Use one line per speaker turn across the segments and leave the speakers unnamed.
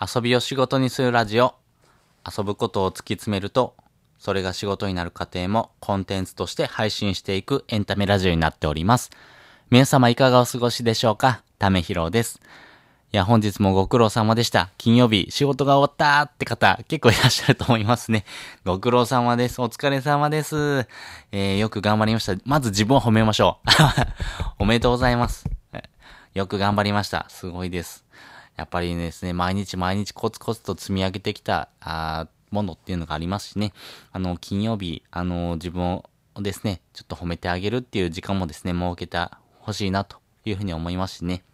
遊びを仕事にするラジオ。遊ぶことを突き詰めると、それが仕事になる過程もコンテンツとして配信していくエンタメラジオになっております。皆様いかがお過ごしでしょうか？ためひろです。いや、本日もご苦労様でした。金曜日、仕事が終わったって方、結構いらっしゃると思いますね。ご苦労様です。お疲れ様です。えー、よく頑張りました。まず自分を褒めましょう。おめでとうございます。よく頑張りました。すごいです。やっぱりですね、毎日毎日コツコツと積み上げてきた、あものっていうのがありますしね、あの、金曜日、あの、自分をですね、ちょっと褒めてあげるっていう時間もですね、設けてほしいなというふうに思いますしね。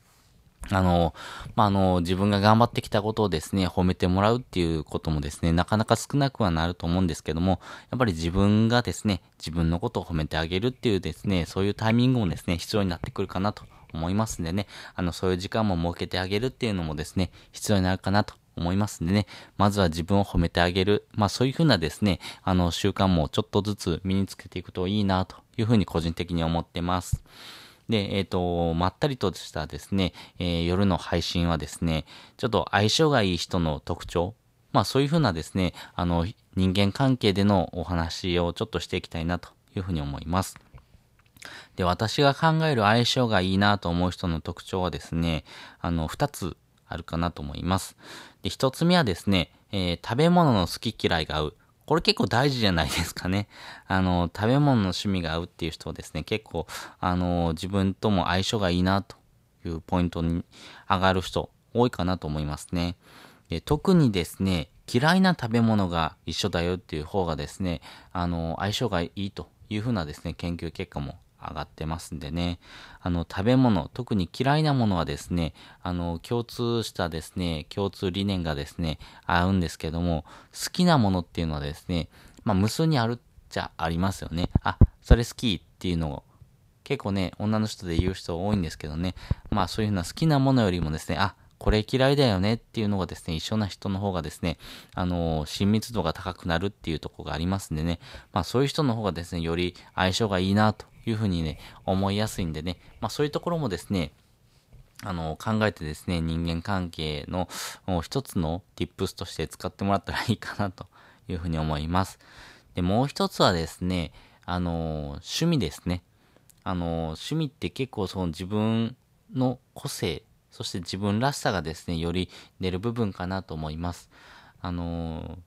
あの、まあ、あの、自分が頑張ってきたことをですね、褒めてもらうっていうこともですね、なかなか少なくはなると思うんですけども、やっぱり自分がですね、自分のことを褒めてあげるっていうですね、そういうタイミングもですね、必要になってくるかなと思いますんでね、あの、そういう時間も設けてあげるっていうのもですね、必要になるかなと思いますんでね、まずは自分を褒めてあげる。まあそういうふうなですね、あの習慣もちょっとずつ身につけていくといいなというふうに個人的に思ってます。で、えっ、と、まったりとしたですね、えー夜の配信はですね、ちょっと相性がいい人の特徴、まあそういうふうなですね、あの人間関係でのお話をちょっとしていきたいなというふうに思います。で、私が考える相性がいいなと思う人の特徴はですね、あの、二つあるかなと思います。で、一つ目はですね、えー食べ物の好き嫌いが合う。これ結構大事じゃないですかね。あの、食べ物の趣味が合うっていう人はですね、結構、あの、自分とも相性がいいなというポイントに上がる人多いかなと思いますね。で特にですね、嫌いな食べ物が一緒だよっていう方がですね、あの、相性がいいというふうなですね、研究結果も上がってますんでね、あの、食べ物、特に嫌いなものはですね、あの、共通したですね、共通理念がですね、合うんですけども、好きなものっていうのはですね、まあ、無数にあるっちゃありますよね。あ、それ好きっていうのを、結構ね、女の人で言う人多いんですけどね、まあそういうふうな好きなものよりもですね、あ、これ嫌いだよねっていうのがですね、一緒な人の方がですね、あの親密度が高くなるっていうとこがありますんでね、まあそういう人の方がですね、より相性がいいなというふうにね、思いやすいんでね、まあそういうところもですね、あの、考えてですね、人間関係の一つの tips として使ってもらったらいいかなというふうに思います。で、もう一つはですね、あの、趣味ですね。あの、趣味って結構その自分の個性、そして自分らしさがですね、より出る部分かなと思います。あの、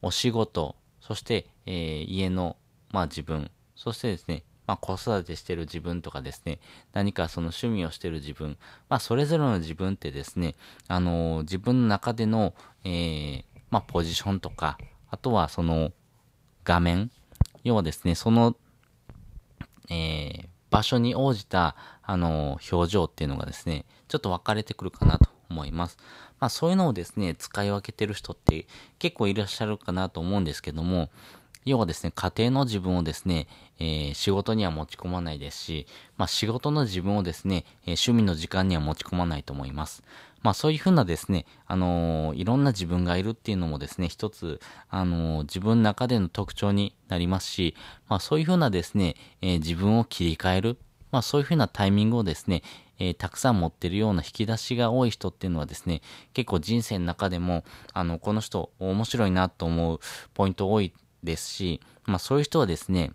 お仕事、そして、えー家の、まあ自分、そしてですね、まあ子育てしてる自分とかですね、何かその趣味をしてる自分、まあそれぞれの自分ってですね、あの、自分の中での、えーまあポジションとか、あとはその画面、要はですね、そのえー場所に応じた、あの、表情っていうのがですね、ちょっと分かれてくるかなと思います。まあそういうのをですね、使い分けてる人って結構いらっしゃるかなと思うんですけども、要はですね、家庭の自分をですね、えー仕事には持ち込まないですし、まあ仕事の自分をですね、えー趣味の時間には持ち込まないと思います。まあそういうふうなですね、あのーいろんな自分がいるっていうのもですね、一つ、あのー自分の中での特徴になりますし、まあそういうふうなですね、えー自分を切り替える、まあそういうふうなタイミングをですね、えーたくさん持ってるような引き出しが多い人っていうのはですね、結構人生の中でも、あの、この人面白いなと思うポイント多いですし、まあそういう人はですね、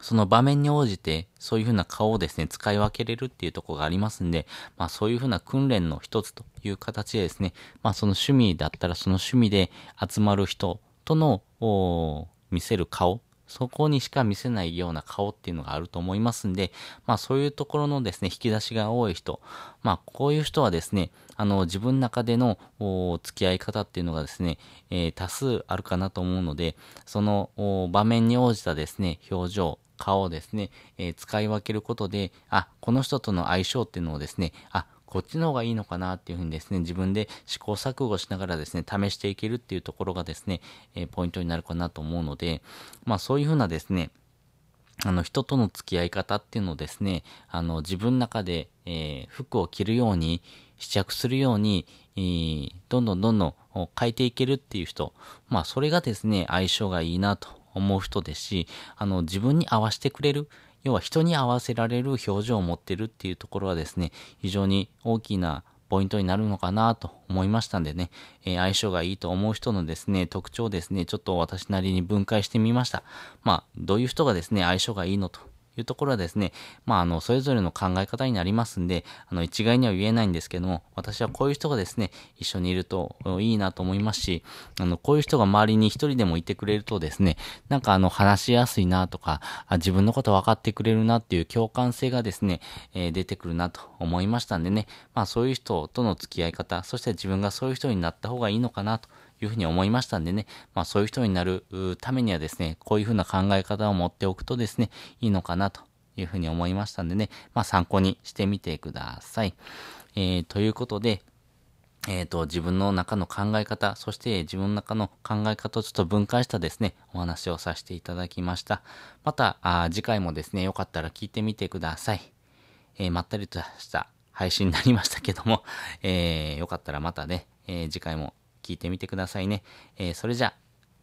その場面に応じて、そういうふうな顔をですね、使い分けれるっていうとこがありますんで、まあそういうふうな訓練の一つという形でですね、まあその趣味だったらその趣味で集まる人との、見せる顔、そこにしか見せないような顔っていうのがあると思いますんで、まあそういうところのですね、引き出しが多い人、まあこういう人はですね、あの自分の中での付き合い方っていうのがですね、えー多数あるかなと思うので、その場面に応じたですね、表情、顔をですね、えー使い分けることで、あ、この人との相性っていうのをですね、あ、こっちの方がいいのかなっていうふうにですね、自分で試行錯誤しながらですね、試していけるっていうところがですね、えーポイントになるかなと思うので、まあそういうふうなですね、あの、人との付き合い方っていうのをですね、あの、自分の中で、えー服を着るように、試着するように、えーどんどんどんどん変えていけるっていう人、まあ、それがですね、相性がいいなと思う人ですし、あの、自分に合わせてくれる、要は人に合わせられる表情を持ってるっていうところはですね、非常に大きなポイントになるのかなと思いましたんでね、えー、相性がいいと思う人のですね、特徴ですね、ちょっと私なりに分解してみました。まあ、どういう人がですね、相性がいいのというところはですね、まあ、あの、それぞれの考え方になりますんで、あの、一概には言えないんですけども、私はこういう人がですね、一緒にいるといいなと思いますし、あの、こういう人が周りに一人でもいてくれるとですね、なんかあの、話しやすいなとか、あ自分のこと分かってくれるなっていう共感性がですね、えー、出てくるなと思いましたんでね、まあ、そういう人との付き合い方、そして自分がそういう人になった方がいいのかなというふうに思いましたんでね、まあそういう人になるためにはですね、こういうふうな考え方を持っておくとですね、いいのかなというふうに思いましたんでね、まあ参考にしてみてください。えー、ということで、えっ、ー、と、自分の中の考え方、そして自分の中の考え方をちょっと分解したですね、お話をさせていただきました。また、あ次回もですね、よかったら聞いてみてください。えー、まったりとした配信になりましたけども、えー、よかったらまたね、えー、次回も聞いてみてくださいね。えー、それじゃ、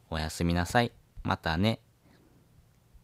おやすみなさい。またね。